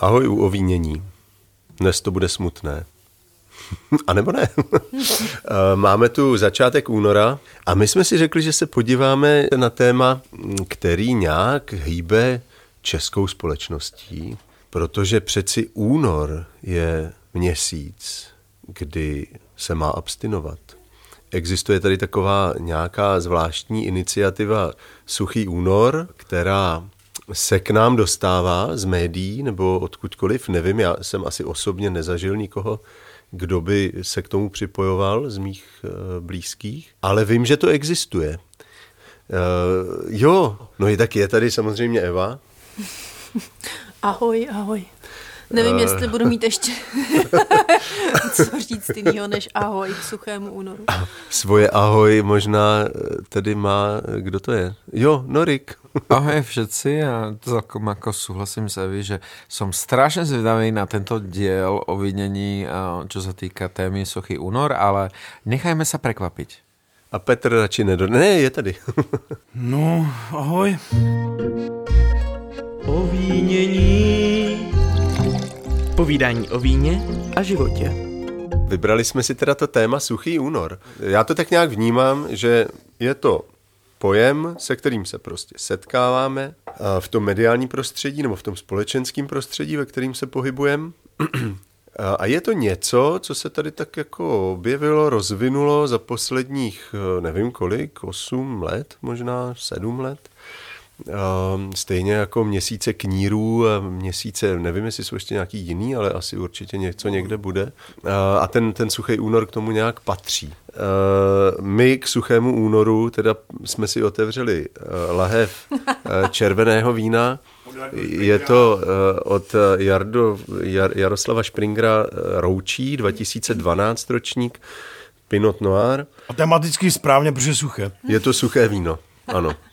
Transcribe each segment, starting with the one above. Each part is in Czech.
Ahoj u ovínění. Dnes to bude smutné. A nebo ne? Eh, máme tu začátek února a my jsme si řekli, že se podíváme na téma, který nějak hýbe českou společností, protože přeci únor je měsíc, kdy se má abstinovat. Existuje tady taková nějaká zvláštní iniciativa Suchý únor, která se k nám dostává z médií nebo odkudkoliv, nevím, já jsem asi osobně nezažil nikoho, kdo by se k tomu připojoval z mých uh, blízkých, ale vím, že to existuje. Uh, jo, no i tak je tady samozřejmě Eva. Ahoj, ahoj. Nevím, uh, jestli budu mít ještě co říct jinýho než ahoj k suchému únoru. Svoje ahoj možná tedy má, kdo to je? Jo, Norik. Ahoj všetci a celkom ako súhlasím s Evi, že som strašne zvedavý na tento diel o videní, čo sa týka témy Sochy únor, ale nechajme sa prekvapiť. A Petr radši nedo... Ne, je tady. no, ahoj. O vínění. Povídání o víně a životě. Vybrali jsme si teda to téma Suchý únor. Já to tak nějak vnímám, že je to pojem, se kterým se prostě setkáváme v tom mediálním prostředí nebo v tom společenském prostředí, ve kterým se pohybujeme. A je to něco, co se tady tak jako objevilo, rozvinulo za posledních, nevím kolik, 8 let, možná 7 let. Ehm, stejně jako měsíce knírů, měsíce, nevím, jestli jsou ještě nějaký jiný, ale asi určitě něco někde bude. A ten, ten suchý únor k tomu nějak patří. Ehm, my k suchému únoru teda jsme si otevřeli eh, lahev eh, červeného vína. Je to eh, od Jardo, Jar, Jaroslava Springera Roučí, 2012 ročník, Pinot Noir. A tematicky správně, protože suché. Je to suché víno, ano.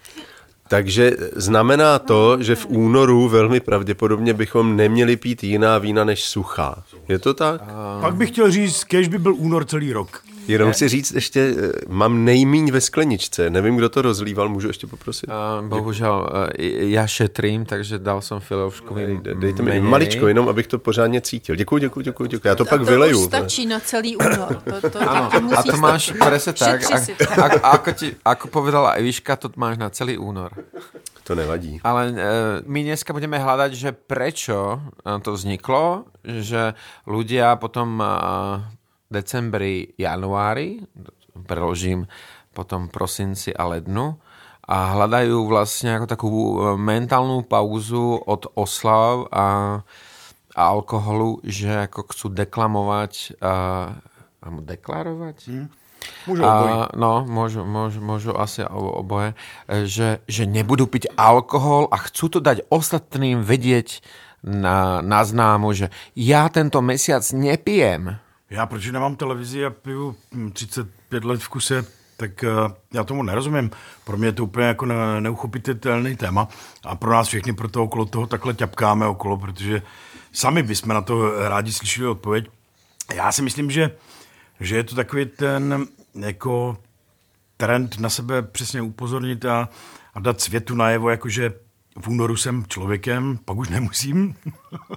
Takže znamená to, že v únoru velmi pravděpodobně bychom neměli pít jiná vína než suchá. Je to tak? Pak bych chtěl říct, kež by byl únor celý rok. Jenom si říct ještě, eh, mám nejmíň ve skleničce, nevím, kdo to rozlíval, můžu ještě poprosit? Uh, bohužel, uh, já šetrím, takže dal jsem filovškovi Dej, Dejte mi maličko, jenom abych to pořádně cítil. Děkuji, děkuji, děkuji, děkuji. Já to, to pak to vyleju. To stačí na celý únor. To, to, ano, a to máš presne tak. A, a, a, ako, ti, ako povedala Eviška, to máš na celý únor. To nevadí. Ale uh, my dneska budeme hľadať, že prečo to vzniklo, že ľudia potom uh, decembri, januári, preložím potom prosinci a lednu, a hľadajú vlastne ako takú e, mentálnu pauzu od oslav a, a alkoholu, že ako chcú deklamovať a, a deklarovať? Hmm. Môžu oboje. no, môžu, môžu, môžu asi oboje. Že, že nebudú piť alkohol a chcú to dať ostatným vedieť na, na známu, že ja tento mesiac nepijem já, protože nemám televizi a piju 35 let v kuse, tak uh, já tomu nerozumím. Pro mě je to úplně jako ne, neuchopitelný téma a pro nás všechny pro to okolo toho takhle ťapkáme okolo, protože sami bychom na to rádi slyšeli odpověď. Já si myslím, že, že je to takový ten jako trend na sebe přesně upozornit a, a dát světu najevo, jakože v únoru jsem člověkem, pak už nemusím.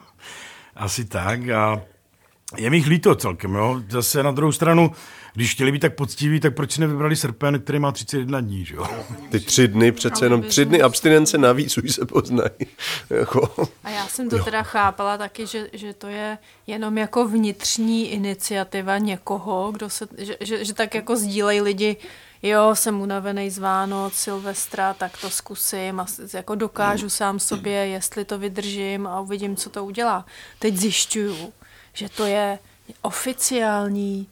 Asi tak a je mi jich líto celkem, jo. Zase na druhou stranu, když chtěli být tak poctiví, tak proč si nevybrali srpen, který má 31 dní, že jo? Ty tři dny, přece jenom tři dny abstinence navíc už se poznají. jako. A já jsem to jo. teda chápala taky, že, že to je jenom jako vnitřní iniciativa někoho, kdo se, že, že, že tak jako sdílejí lidi, jo, jsem unavený z Vánoc, Silvestra, tak to zkusím a jako dokážu sám sobě, jestli to vydržím a uvidím, co to udělá. Teď zjišťuju, že to je oficiální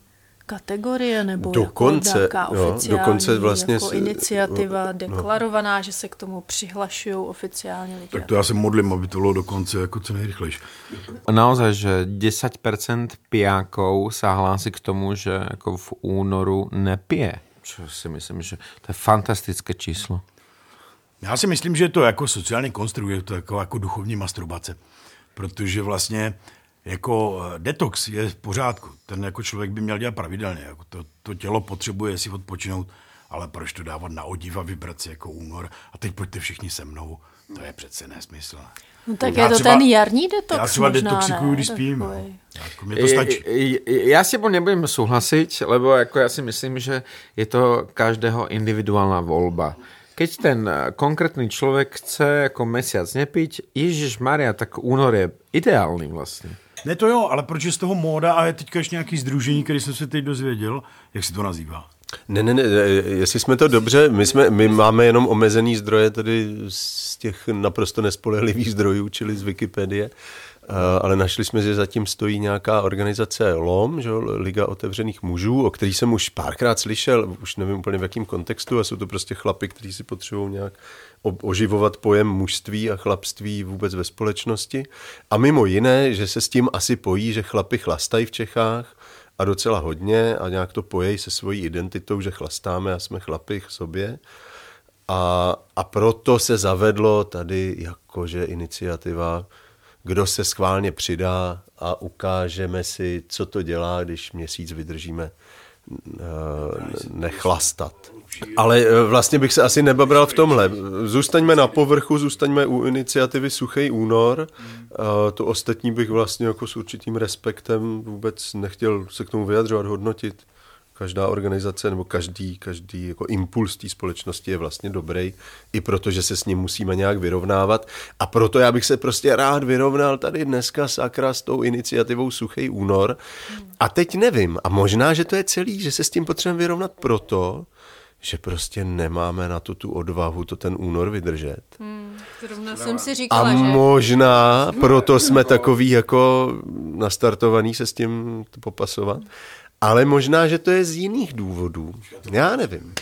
kategorie nebo dokonce, jako jo, oficiální dokonce vlastně jako iniciativa no, deklarovaná, že se k tomu přihlašují oficiálně lidi. Tak to já se modlím, aby to bylo dokonce jako co nejrychlejší. Naozaj, že 10% pijákov se hlásí k tomu, že jako v únoru nepije. Čo si myslím, že to je fantastické číslo. Já si myslím, že je to jako sociální konstrukt, je to jako, jako duchovní masturbace. Protože vlastně jako eh, detox je v pořádku. Ten jako člověk by měl dělat pravidelně. Jako to, to tělo potřebuje si odpočinout. ale proč to dávat na odiv a vybrat si jako únor a teď pojďte všichni se mnou, to je přece nesmysl. No tak Já je to třeba- ten jarní detox Já třeba možná, detoxikuju, ne? když spím. Jako Mně to stačí. Ja s tebou nebudem súhlasiť, lebo ako ja si myslím, že je to každého individuálna voľba. Keď ten eh, konkrétny človek chce ako mesiac nepiť, Ježiš Maria, tak únor je ideálny vlastne. Ne to jo, ale proč je z toho móda a je teďka ještě nějaký združení, který jsem se teď dozvěděl, jak se to nazývá? Ne, ne, ne, jestli jsme to dobře, my, jsme, my máme jenom omezený zdroje tady z těch naprosto nespolehlivých zdrojů, čili z Wikipedie, ale našli jsme, že zatím stojí nějaká organizace LOM, že, Liga otevřených mužů, o který jsem už párkrát slyšel, už nevím úplně v jakém kontextu, a jsou to prostě chlapy, kteří si potřebují nějak oživovat pojem mužství a chlapství vůbec ve společnosti. A mimo jiné, že se s tím asi pojí, že chlapy chlastají v Čechách, a docela hodně a nějak to pojej se svojí identitou, že chlastáme a jsme chlapy k sobě. A, a proto se zavedlo tady jakože iniciativa, kdo se schválně přidá a ukážeme si, co to dělá, když měsíc vydržíme eh, nechlastat. Ale eh, vlastně bych se asi nebabral v tomhle. Zůstaňme na povrchu, zůstaňme u iniciativy Suchý únor. Eh, To ostatní bych vlastně jako s určitým respektem vůbec nechtěl se k tomu vyjadřovat, hodnotit. Každá organizace nebo každý, každý jako impuls té společnosti je vlastně dobrý, i protože se s ním musíme nějak vyrovnávat. A proto já bych se prostě rád vyrovnal tady dneska sakra s tou iniciativou Suchý únor. A teď nevím, a možná, že to je celý, že se s tím potřebujeme vyrovnat proto, že prostě nemáme na to tu odvahu to ten únor vydržet. Zrovna jsem si A říkala, že... možná proto jsme takový jako nastartovaný se s tím popasovat. Ale možná, že to je z jiných důvodů. Já nevím.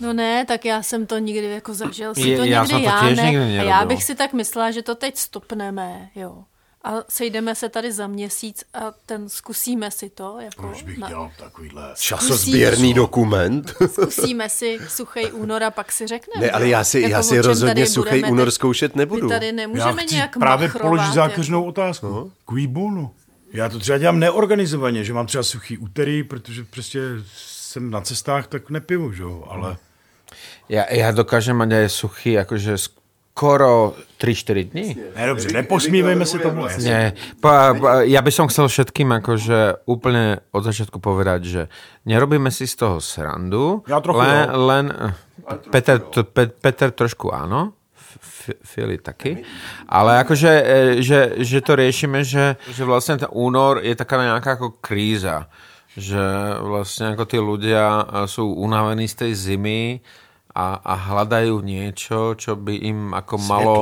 No ne, tak já jsem to nikdy jako zažil, si Je- to já někdy jsem to já ne. nikdy a já bych si tak myslela, že to teď stopneme, jo. A sejdeme se tady za měsíc a ten zkusíme si to, jako Proč bych na, dělal takovýhle... Časozběrný dokument. zkusíme si suchý únor a pak si řekneme. Ne, ale já si, jako já si rozhodně suchý únor zkoušet nebudu. My tady Já nemůžeme chci nějak právě machrovat, položit jako- zákeřnou otázku. No. Já to třeba dělám neorganizovaně, že mám třeba suchý úterý, protože prostě jsem na cestách, tak nepiju, že jo, ale... Ja, ja dokážem mať aj suchý, akože skoro 3-4 dní. Ne, dobře, neposmívejme se tomu. Nie, pa, pa, ja by som chcel všetkým akože úplne od začiatku povedať, že nerobíme si z toho srandu. Ja trochu, len, jo. len Peter, to, Pe, Peter trošku áno, F- Fili taky, ale akože, e, že, že to riešime, že, že vlastne ten únor je taká nejaká ako kríza, že vlastne ako tí ľudia e, sú unavení z tej zimy a, a hľadajú niečo, čo by im ako malo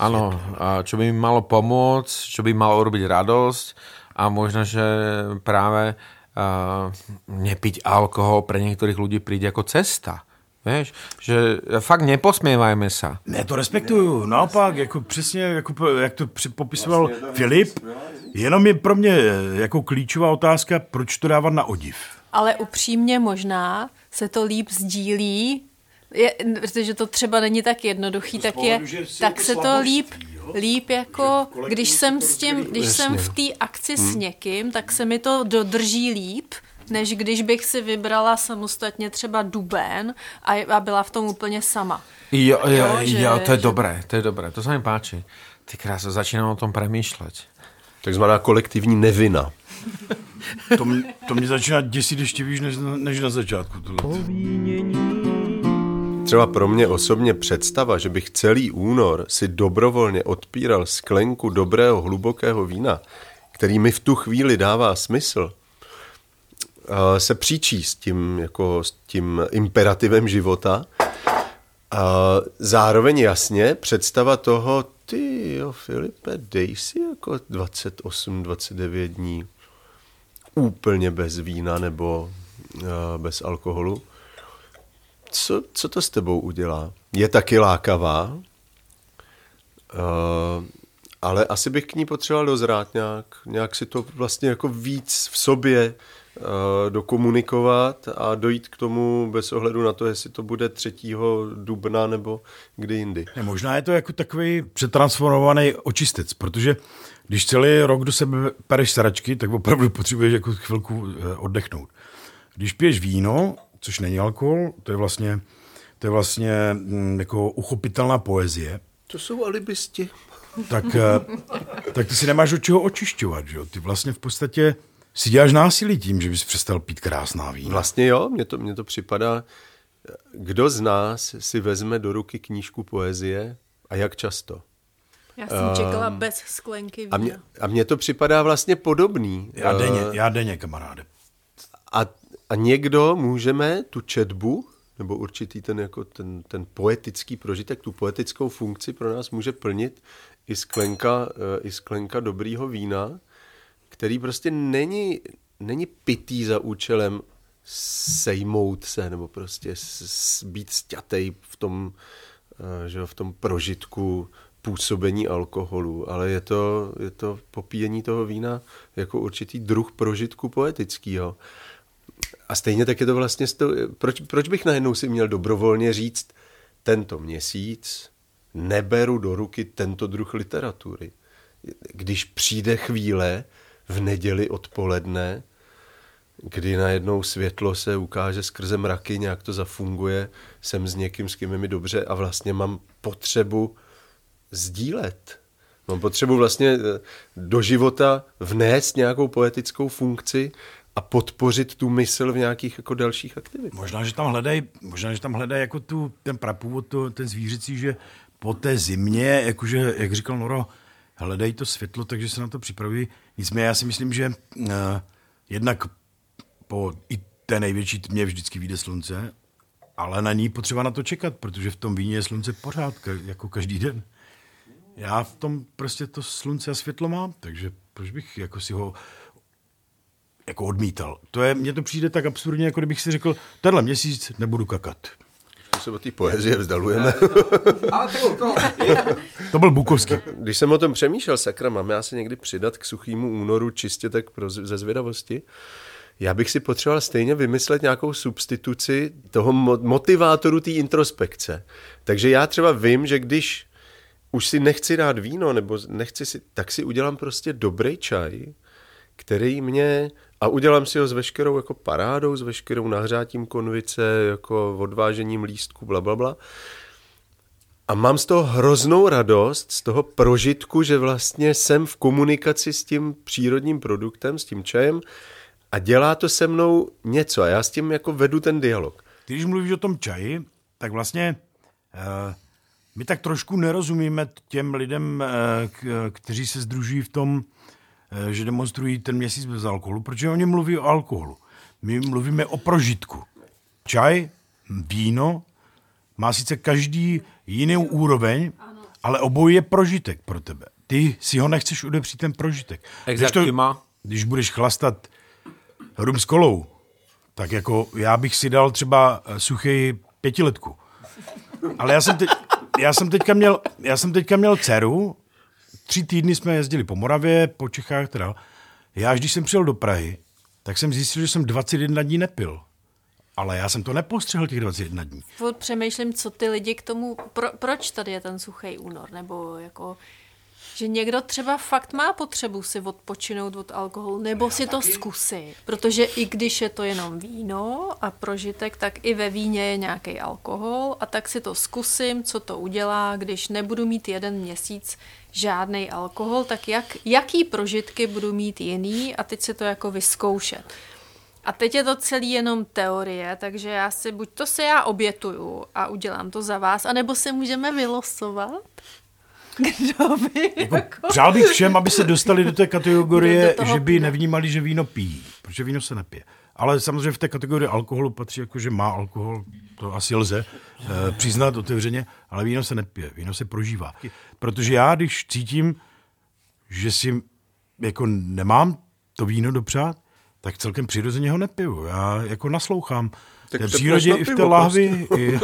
Áno, a čo by mi malo pomôcť, čo by malo urobiť radosť a možno, že práve uh, nepiť alkohol pre niektorých ľudí príde ako cesta. Vieš, že fakt neposmievajme sa. Ne, to respektuju. Naopak, jako přesně, jako, jak to popisoval Filip, jenom je pro mě eh, jako klíčová otázka, proč to dávat na odiv. Ale upřímně možná se to líp sdílí, je, protože to třeba není tak jednoduchý, tak, je, tak se to líp, líp jako, když jsem s tím, když jsem v té akci Hmm. s někým, tak se mi to dodrží líp, než když bych si vybrala samostatně třeba duben a, a byla v tom úplně sama. Jo, jo, Jo, jo, že- jo to je že- dobré, to je dobré, to sa mi páči. Ty krása, začínám o tom premýšľať. Takzvaná kolektivní nevina. To, mě, to mě začíná děsit ještě víc než, na- než na začátku. Tohle. Třeba pro mě osobně představa, že bych celý únor si dobrovolně odpíral sklenku dobrého hlubokého vína, který mi v tu chvíli dává smysl, se příčí s tím, jako s tím imperativem života. A zároveň jasně představa toho, ty jo, Filipe, dej si jako 28-29 dní úplně bez vína nebo eh, bez alkoholu co, co to s tebou udělá? Je taky lákavá, uh, ale asi bych k ní potřeboval dozrát nějak, nějak si to vlastně jako víc v sobě uh, dokomunikovat a dojít k tomu bez ohledu na to, jestli to bude 3. dubna nebo kdy jindy. Ne, možná je to jako takový přetransformovaný očistec, protože když celý rok do sebe pereš sračky, tak opravdu potřebuješ jako chvilku eh, oddechnout. Když piješ víno, což není alkohol, to je vlastně, to je vlastně mm, jako uchopitelná poezie, To jsou alibisti. tak, eh, tak ty si nemáš od čeho očišťovat. Že? jo? Ty vlastně v podstatě si děláš násilí tím, že bys přestal pít krásná vína. Vlastně jo, mně to, mně to připadá, kdo z nás si vezme do ruky knížku poezie a jak často? Já jsem čekala bez sklenky vína. A mně, a mně to připadá vlastně podobný. Já Eh, denně, já denně, kamaráde. A, a někdo můžeme tu četbu, nebo určitý ten, jako ten, ten poetický prožitek, tu poetickou funkci pro nás může plnit i sklenka, eh, i sklenka dobrýho vína, který prostě není, není pitý za účelem sejmout se, nebo prostě s, s, být sťatej v tom, eh, že v tom prožitku působení alkoholu, ale je to, je to popíjení toho vína jako určitý druh prožitku poetického. A stejně tak je to vlastně, s to, proč, proč bych najednou si měl dobrovolně říct, tento měsíc neberu do ruky tento druh literatury. Když přijde chvíle v neděli odpoledne, kdy najednou světlo se ukáže skrze mraky, nějak to zafunguje, jsem s někým, s kým je mi dobře a vlastně mám potřebu sdílet. Mám potřebu vlastně eh, do života vnést nějakou poetickou funkci a podpořit tu mysl v nějakých jako dalších aktivitách. Možná, že tam hledají, možná, že tam hledají jako tu, ten prapůvod, to, ten zvířecí, že po té zimě, jakože, jak říkal Noro, hledají to světlo, takže se na to připravují. Nicméně já si myslím, že uh, jednak po i té největší tmě vždycky vyjde slunce, ale na ní potřeba na to čekat, protože v tom víně je slunce pořád, ka- jako každý den. Já v tom prostě to slunce a světlo mám, takže proč bych jako si ho jako odmítal. To je, mně to přijde tak absurdně, jako kdybych si řekl, tenhle měsíc nebudu kakat. Se od té poezie vzdalujeme. To... To byl Bukovský. Když jsem o tom přemýšlel, sakra, mám já se někdy přidat k suchýmu únoru čistě tak pro, ze zvědavosti? Já bych si potřeboval stejně vymyslet nějakou substituci toho mo- motivátoru té introspekce. Takže já třeba vím, že když už si nechci dát víno, nebo nechci si, tak si udělám prostě dobrý čaj, který mě, a udělám si ho s veškerou jako parádou, s veškerou nahřátím konvice, jako odvážením lístku, bla, bla, bla. A mám z toho hroznou radost, z toho prožitku, že vlastně jsem v komunikaci s tím přírodním produktem, s tím čajem a dělá to se mnou něco a já s tím jako vedu ten dialog. Když mluvíš o tom čaji, tak vlastně uh, my tak trošku nerozumíme těm lidem, uh, kteří se združují v tom, že demonstrují ten měsíc bez alkoholu, protože oni mluví o alkoholu. My mluvíme o prožitku. Čaj, víno, má sice každý jinou úroveň, ale obojí je prožitek pro tebe. Ty si ho nechceš odepřít ten prožitek. Exactima. když budeš chlastat rum s kolou, tak jako já bych si dal třeba eh, suchý pětiletku. Ale já jsem, teď, já jsem teďka měl, já jsem teďka měl dceru, tři týdny jsme jezdili po Moravě, po Čechách teda. Já, když jsem přijel do Prahy, tak jsem zjistil, že jsem 21 dní nepil. Ale já jsem to nepostřehl těch 21 dní. Přemýšlím, co ty lidi k tomu, pro, proč tady je ten suchý únor, nebo jako, že někdo třeba fakt má potřebu si odpočinout od alkoholu, nebo si to zkusit, protože i když je to jenom víno a prožitek, tak i ve víně je nějaký alkohol a tak si to zkusím, co to udělá, když nebudu mít jeden měsíc žádný alkohol, tak jak, jaký prožitky budu mít jiný a teď si to jako vyzkoušet. A teď je to celý jenom teorie, takže já si, buď to si já obětuju a udělám to za vás, anebo si můžeme vylosovat, kdo by jako... Přál bych všem, aby se dostali do té kategorie, Do že by pije. nevnímali, že víno pijí, protože víno se nepije. Ale samozřejmě v té kategorii alkoholu patří jako, že má alkohol, to asi lze eh, přiznat otevřeně, ale víno se nepije, víno se prožívá. Protože já, když cítím, že si jako nemám to víno dopřát, tak celkem přirozeně ho nepiju. Já jako naslouchám Tak se přírodě i v té lahvi, i,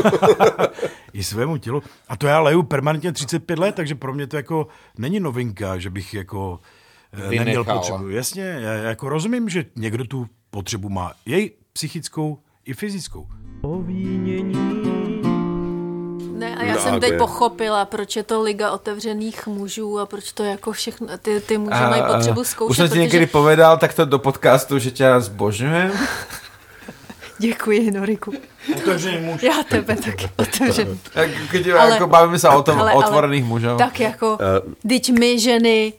i svému tělu. A to já leju permanentně 35 let, takže pro mě to jako není novinka, že bych jako eh, neměl potřebu. Jasně, já jako rozumím, že někdo tu potřebu má. Jej psychickou i fyzickou. Ne, a já jsem teď Právě. pochopila, proč je to liga otevřených mužů a proč to jako všechno, ty, ty muži mají potřebu zkoušet, Už jsem ti protože někdy povedal takto do podcastu, že tě zbožňujem. Děkuji, Noriku. Otevřený muž. Já tebe taky otevřený. Jak, keď Ale- jako bavíme se o tom, Ale- otvorených mužov. Tak jako, teď my ženy,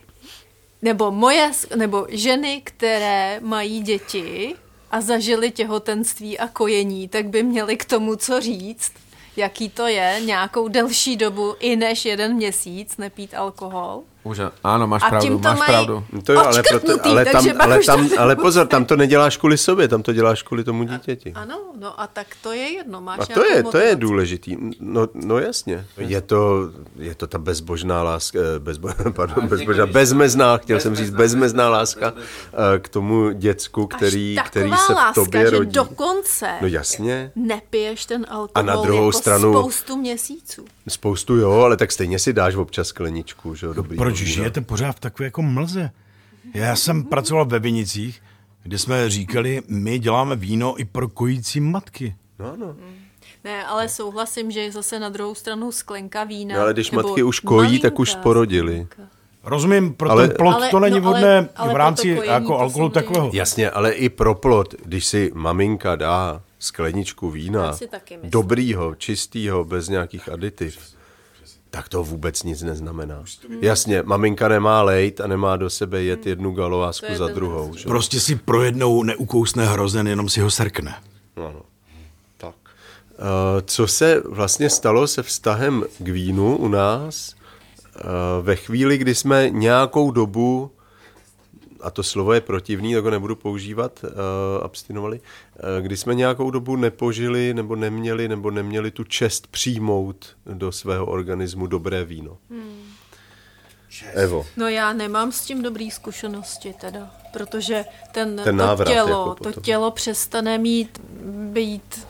nebo moje, nebo ženy, které mají děti a zažily těhotenství a kojení, tak by měly k tomu co říct, jaký to je nějakou delší dobu i než jeden měsíc nepít alkohol. Už, áno, máš A pravdu, tím to máš mají- pravdu. To jo, ale, proto, ale, tam, ale, tam, ale pozor, tam to neděláš kvůli sobě, tam to děláš kvůli tomu dítěti. Ano, no a tak to je jedno, máš A to je, to je motivaci. důležitý. No, no jasně. Je to, je to ta bezbožná láska, eh, bezbo, pardon, bezbožná, bezmezná, chtěl jsem říct, bezmezná láska eh, k tomu děcku, který, Až který se v láska, tobě že rodí. dokonce No jasně, nepiješ ten alkohol A na druhou jako stranu- spoustu měsíců. spoustu jo, ale tak stejně si dáš občas skleničku, že jo, dobrý. Proč žijete pořád v takové jako mlze? Já jsem pracoval ve Vinicích, kde jsme říkali, my děláme víno i pro kojící matky. No, no. Ne, ale souhlasím, že je zase na druhou stranu sklenka vína. no ale když matky už kojí, tak už porodili. sklenka. Rozumím, pro Ale- ten plod Ale- to není no, vhodné ale v rámci kojení jako alkoholu takového. Jasně, ale i pro plod, když si maminka dá skleničku vína, dobrýho, čistýho, bez nějakých aditiv, tak to vůbec nic neznamená. Jasně, maminka nemá lejt a nemá do sebe jet jednu galovásku je za druhou. Že? Prostě si pro jednou neukousne hrozen, jenom si ho srkne. Ano. Tak. Eh, Co se vlastně stalo se vztahem k vínu u nás eh, ve chvíli, kdy jsme nějakou dobu, a to slovo je protivný, tak ho nebudu používat, uh, abstinovali, uh, kdy jsme nějakou dobu nepožili nebo neměli nebo neměli tu čest přijmout do svého organismu dobré víno. Hmm. Evo. No já nemám s tím dobrý zkušenosti teda, protože ten, Ten to, návrat tělo, jako to tělo přestane mít, být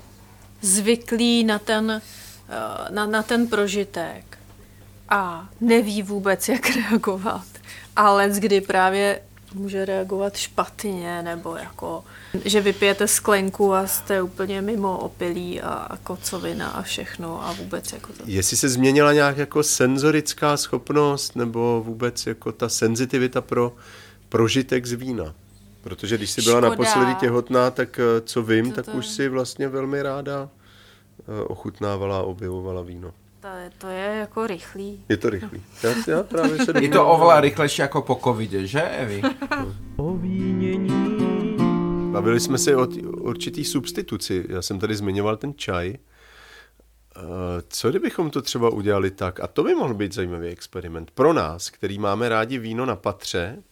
zvyklý na ten, eh, na, na ten prožitek a neví vůbec, jak reagovat. Ale kdy právě může reagovat špatně, nebo jako, že vypijete sklenku a jste úplně mimo opilí a, a kocovina a všechno a vůbec jako to. Jestli se změnila nějak jako senzorická schopnost nebo vůbec jako ta senzitivita pro prožitek z vína? Protože když jsi byla Škoda. naposledy těhotná, tak eh, co vím, To tak to- už si vlastně velmi ráda eh, ochutnávala a objevovala víno. To je, to je jako rychlý. Je to rychlý. Já, já právě se Je to oveľa rýchlejšie ako po covide, že Evi? Bavili jsme se o t- určitý substituci. Já jsem tady zmiňoval ten čaj. Eh, Co kdybychom to třeba udělali tak, a to by mohl být zajímavý experiment pro nás, který máme rádi víno na patře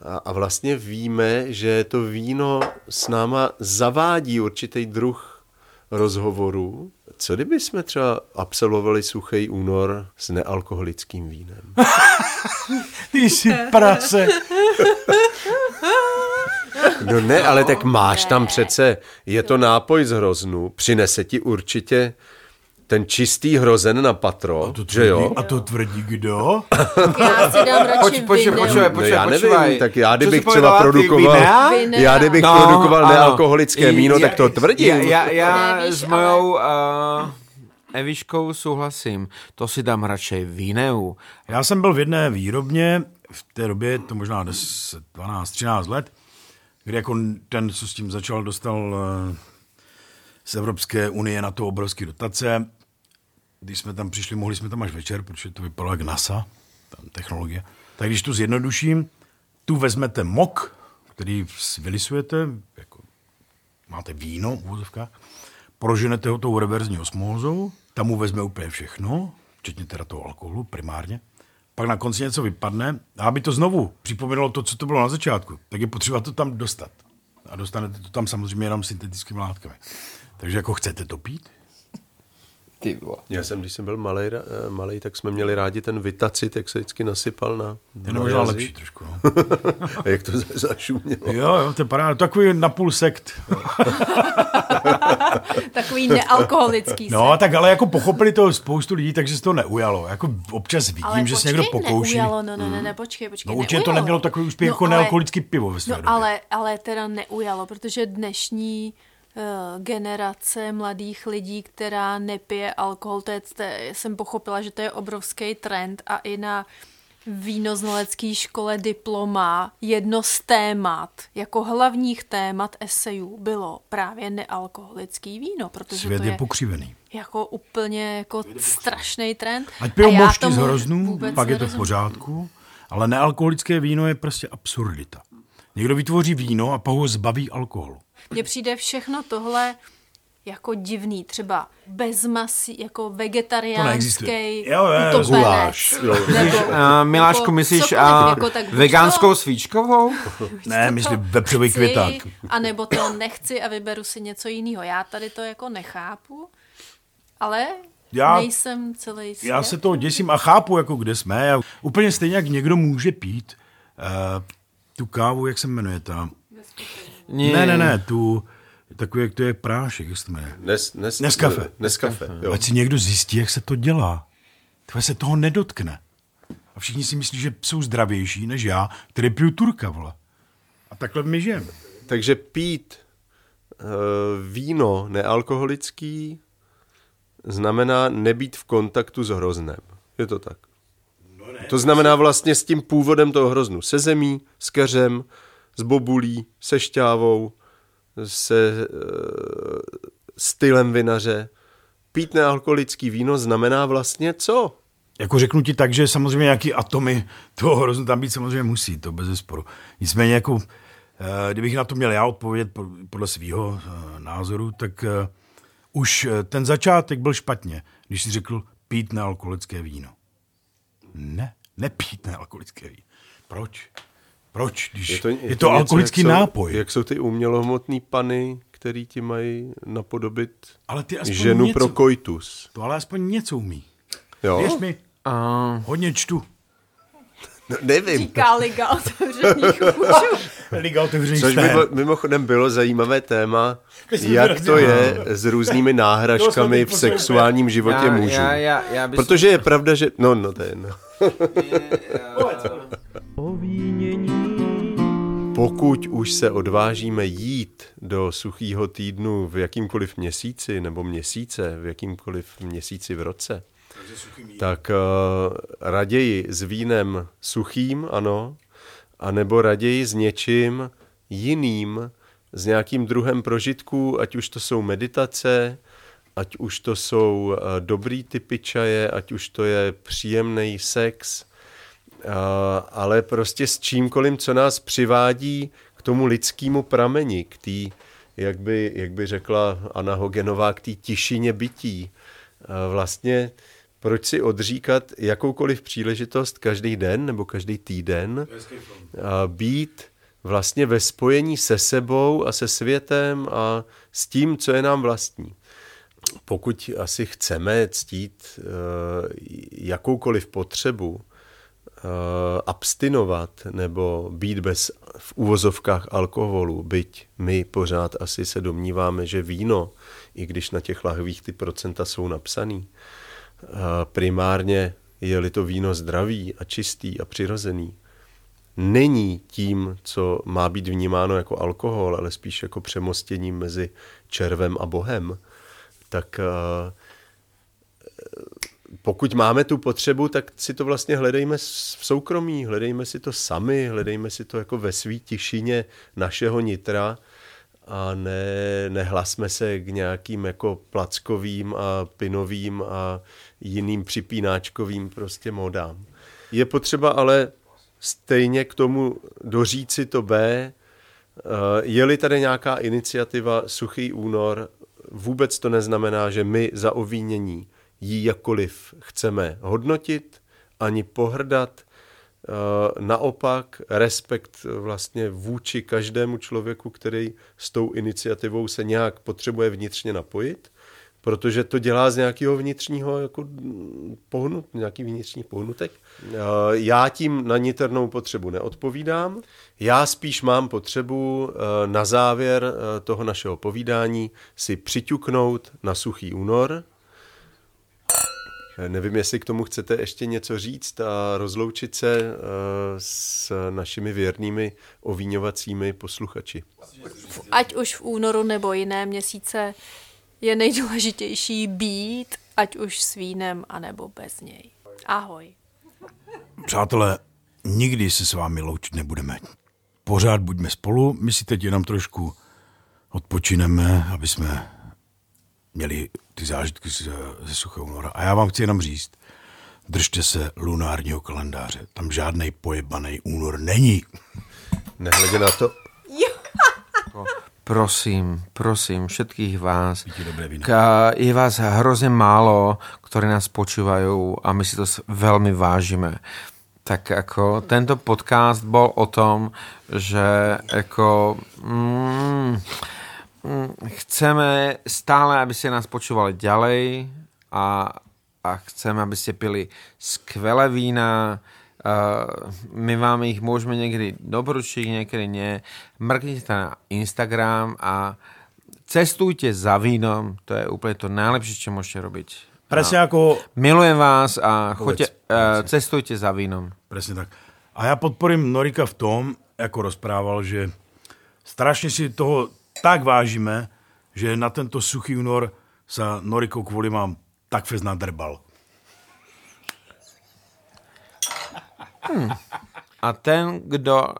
a, a vlastně víme, že to víno s náma zavádí určitý druh rozhovoru. Co kdyby jsme třeba absolvovali suchý únor s nealkoholickým vínem? Ty jsi prase. No ne, ale tak máš tam přece, je to nápoj z hroznu, přinese ti určitě ten čistý hrozen na patro, To že jo? A to tvrdí kdo? Já si dám radši Poč, počkej, počkej, No počkej, já nevím, počúvaj. tak já kdybych třeba produkoval, já kdybych No, produkoval áno. nealkoholické I- víno, tak to. Ja, ja, ja Nevíš, s mojou uh, Eviškou souhlasím. To si dám radšej vineu. Já jsem byl v jedné výrobně, v té době, to možná 10, 12, 13 let, kdy jako ten, co s tím začal, dostal eh, z Evropské unie na to obrovské dotace. Když jsme tam přišli, mohli jsme tam až večer, protože to vypadalo jak NASA, tam technologie. Tak když tu zjednoduším, tu vezmete mok, který vylisujete, jako máte víno v proženete ho tou reverzní osmózou, tam mu vezme úplně všechno, včetně teda toho alkoholu primárně, pak na konci něco vypadne a aby to znovu připomínalo to, co to bylo na začátku, tak je potřeba to tam dostat. A dostanete to tam samozřejmě jenom syntetickými látkami. Takže jako chcete to pít? Ty vole. Já jsem, když jsem byl malej, ra- malej, tak jsme měli rádi ten vitacit, jak se vždycky nasypal na, Ten na je možná lepší trošku. No. A jak to zašumělo. Jo, jo, to je paráda. Takový napůl sekt. Takový nealkoholický No, sekt. tak ale jako pochopili to spoustu lidí, takže se to neujalo. Jako občas vidím, ale že se počkej, někdo pokouší. Neujalo, no, no, ne, ne, počkej, počkej. No určitě to neujalo. nemělo takový úspěch jako ale- nealkoholický pivo ve své No době. ale, ale teda neujalo, protože dnešní generace mladých lidí, která nepije alkohol, to je, to je, jsem pochopila, že to je obrovský trend a i na vínoznalecké škole diploma jedno z témat, jako hlavních témat esejů bylo právě nealkoholický víno, protože Svět to je je pokřivený. jako úplně jako strašný trend. Ať pijou mošti z hroznů, pak je to v pořádku, ale nealkoholické víno je prostě absurdita. Někdo vytvoří víno a pak ho zbaví alkoholu. Mně přijde všechno tohle jako divný, třeba bez masí, jako vegetariánský Jo, jo, utopenec. guláš, jo. Nebo, Uh, Miláčku, jako myslíš cokoliv, uh, jako tak vegánskou to- svíčkovou? Ne, myslím vepřový květák. A nebo to nechci a vyberu si něco jiného. Já tady to jako nechápu, ale Já- nejsem celý svět. Já se toho děsím a chápu, jako kde jsme. Já, úplně stejně, jak někdo může pít uh, tu kávu, jak se jmenuje ta? Nie. Ne, ne, ne, tu, takový, jak to je prášek, jak se to jmenuje. Nes, nes, Nescafe. Nescafe, jo. Ať si někdo zjistí, jak se to dělá. Tvoje se toho nedotkne. A všichni si myslí, že jsou zdravější než já, který piju turka, vole. A takhle my žijeme. Takže pít uh, víno nealkoholický znamená nebýt v kontaktu s hroznem. Je to tak? To znamená vlastně s tím původem toho hroznu. Se zemí, s keřem, s bobulí, se šťávou, se uh, stylem vinaře. Pít nealkoholický víno znamená vlastně co? Jako řeknu ti tak, že samozřejmě nějaký atomy toho hroznu tam být samozřejmě musí, to bez zesporu. Nicméně jako, eh, kdybych na to měl já odpovědět po- podle svého názoru, tak eh, už eh, ten začátek byl špatně, když si řekl pít nealkoholické víno. Ne, nepít nealkoholické víno. Proč? Proč? Když je to, je to něco, alkoholický jak jsou, nápoj. Jak jsou ty umělohmotný pany, který ti mají napodobit Ale ty aspoň ženu něco, pro koitus. To ale aspoň něco umí. Jo? Věř mi, Uh, hodně čtu. No, nevím. Říká liga otevřených mužů. Liga otevřených Což by bylo, mimochodem bylo zajímavé téma, jsem jak to je s různými náhražkami v sexuálním životě já, mužů. já, já, já bych Protože je pravda, že... No, no, to je jedno. Pokud už se odvážíme jít do suchého týdnu v jakýmkoliv měsíci nebo měsíce, v jakýmkoliv měsíci v roce, tak uh, raději s vínem suchým, ano, anebo raději s něčím jiným, s nějakým druhem prožitků, ať už to jsou meditace, ať už to jsou uh, dobrý typy čaje, ať už to je příjemný sex, uh, ale prostě s čímkoliv, co nás přivádí k tomu lidskému prameni, k té, jak by, jak by řekla Anna Hogenová, k té tišině bytí. Vlastně proč si odříkat jakoukoliv příležitost každý den nebo každý týden být vlastně ve spojení se sebou a se světem a s tím, co je nám vlastní. Pokud asi chceme ctít uh, jakoukoliv potřebu abstinovat nebo být bez v úvozovkách alkoholu, byť my pořád asi se domníváme, že víno, i když na těch lahvích ty procenta jsou napsaný, uh, primárně je-li to víno zdravý a čistý a přirozený, není tím, co má být vnímáno jako alkohol, ale spíš jako přemostěním mezi červem a bohem, tak uh, pokud máme tu potřebu, tak si to vlastně hledejme v soukromí, hledejme si to sami, hledejme si to jako ve svý tišině našeho nitra a ne, nehlasme se k nějakým jako plackovým a pinovým a jiným připínáčkovým prostě modám. Je potřeba ale stejně k tomu doříci to B, je-li tady nějaká iniciativa Suchý únor, vůbec to neznamená, že my za ovínění ji jakkoliv chceme hodnotit, ani pohrdat. Naopak respekt vlastně vůči každému člověku, který s tou iniciativou se nějak potřebuje vnitřně napojit, protože to dělá z nějakého vnitřního jako pohnut, nějaký vnitřní pohnutek. Já tím na niternou potřebu neodpovídám. Já spíš mám potřebu na závěr toho našeho povídání si přiťuknout na suchý únor, Nevím, jestli k tomu chcete ještě něco říct a rozloučit se s našimi věrnými ovíňovacími posluchači. Ať už v únoru nebo jiné měsíce je nejdůležitější být, ať už s vínem, anebo bez něj. Ahoj. Přátelé, nikdy se s vámi loučit nebudeme. Pořád buďme spolu, my si teď jenom trošku odpočineme, aby jsme měli ty zážitky ze, ze suchého února. A já vám chci jenom říct, držte se lunárního kalendáře. Tam žádný pojebaný únor není. Nehledě na to, Prosím, prosím všetkých vás. Je vás hrozně málo, ktorí nás počúvajú a my si to veľmi vážime. Tak ako tento podcast bol o tom, že ako mm, mm, chceme stále, aby ste nás počúvali ďalej a, a chceme, aby ste pili skvelé vína, Uh, my vám ich môžeme niekedy doporučiť, niekedy nie. Mrknite na Instagram a cestujte za vínom, to je úplne to najlepšie, čo môžete robiť. Presne ako... Milujem vás a choďte, uh, cestujte za vínom. Presne tak. A ja podporím Norika v tom, ako rozprával, že strašne si toho tak vážime, že na tento suchý únor sa Noriko kvôli mám tak fest nadrbal. A ten, kdo uh,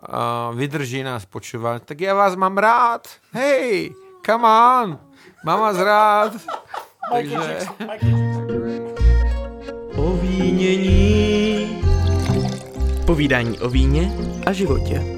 vydrží nás počúvať, tak ja vás mám rád. Hej, come on, mám vás rád. Takže... O vínění. Povídání o víně a životě.